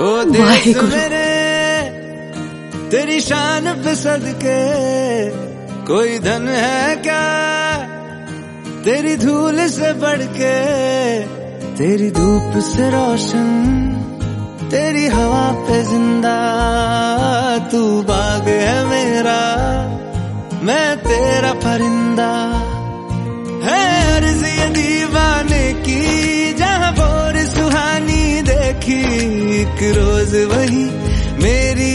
मेरे तेरी शान पे सदके कोई धन है क्या? तेरी धूल से बढ़ के तेरी धूप से रोशन तेरी हवा पे ज़िंदा तू बाग है मेरा मैं तेरा परिंदा। एक रोज वही मेरी